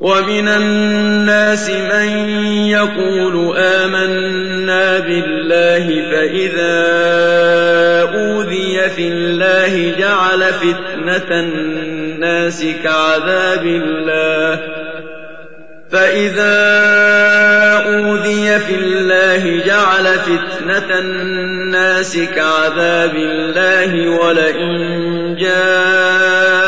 ومن الناس من يقول آمنا بالله فإذا أوذي في الله جعل فتنة الناس كعذاب الله. فإذا أوذي في الله جعل فتنة الناس كعذاب الله ولئن جاء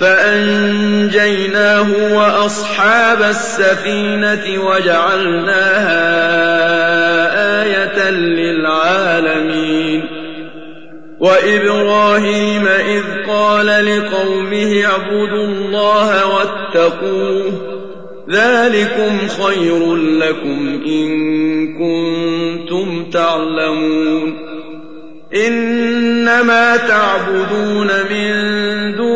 فأنجيناه وأصحاب السفينة وجعلناها آية للعالمين. وإبراهيم إذ قال لقومه اعبدوا الله واتقوه ذلكم خير لكم إن كنتم تعلمون. إنما تعبدون من دون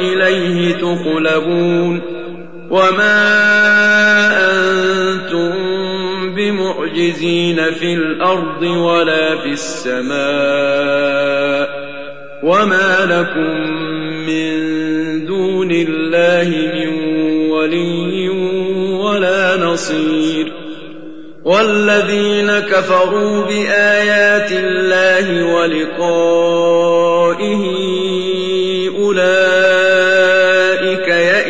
وإليه تقلبون وما أنتم بمعجزين في الأرض ولا في السماء وما لكم من دون الله من ولي ولا نصير والذين كفروا بآيات الله ولقائه أولئك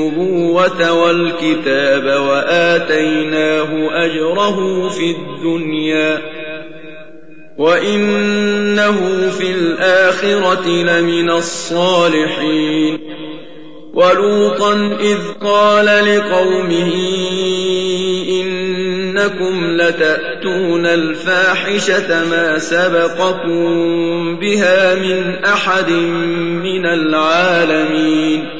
النبوة والكتاب وآتيناه أجره في الدنيا وإنه في الآخرة لمن الصالحين ولوطا إذ قال لقومه إنكم لتأتون الفاحشة ما سبقكم بها من أحد من العالمين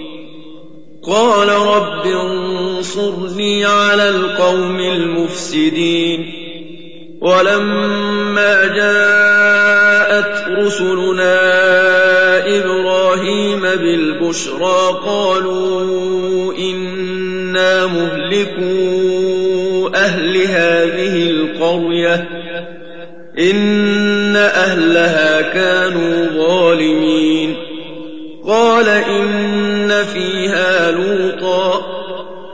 قال رب انصرني على القوم المفسدين ولما جاءت رسلنا إبراهيم بالبشرى قالوا إنا مهلكو أهل هذه القرية إن أهلها كانوا ظالمين قال إن فيها لوطا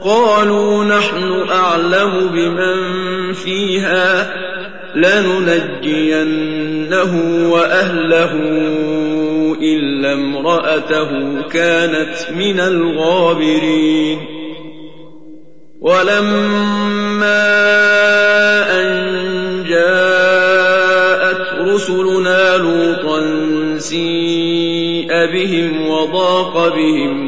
قالوا نحن أعلم بمن فيها لننجينه وأهله إلا امرأته كانت من الغابرين ولما أن جاءت رسلنا لوطا سيء بهم وضاق بهم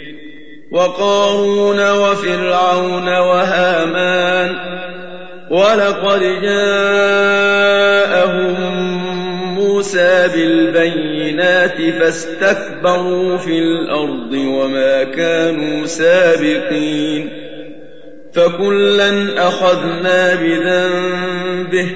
وقارون وفرعون وهامان ولقد جاءهم موسى بالبينات فاستكبروا في الأرض وما كانوا سابقين فكلا أخذنا بذنبه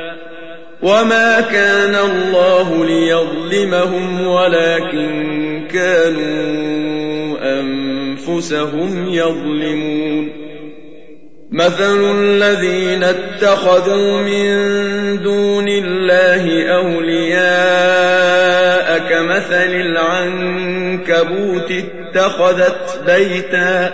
وما كان الله ليظلمهم ولكن كانوا أنفسهم يظلمون مثل الذين اتخذوا من دون الله أولياء كمثل العنكبوت اتخذت بيتا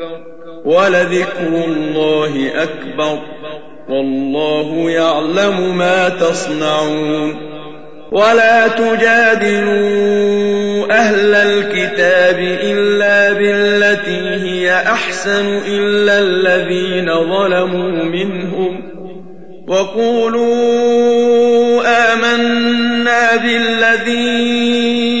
ولذكر الله أكبر والله يعلم ما تصنعون ولا تجادلوا أهل الكتاب إلا بالتي هي أحسن إلا الذين ظلموا منهم وقولوا آمنا بالذي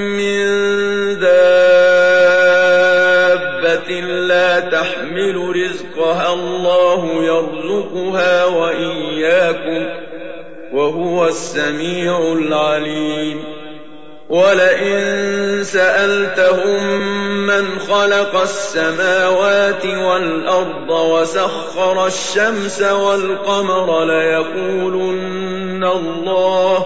من دابة لا تحمل رزقها الله يرزقها وإياكم وهو السميع العليم. ولئن سألتهم من خلق السماوات والأرض وسخر الشمس والقمر ليقولن الله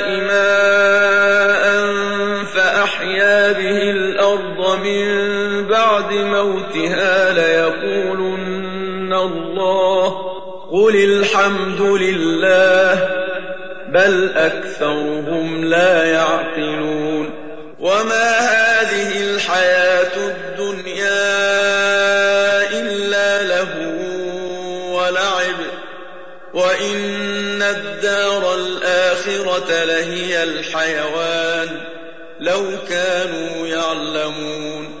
الحمد لله بل أكثرهم لا يعقلون. وما هذه الحياة الدنيا إلا له ولعب. وإن الدار الآخرة لهي الحيوان لو كانوا يعلمون.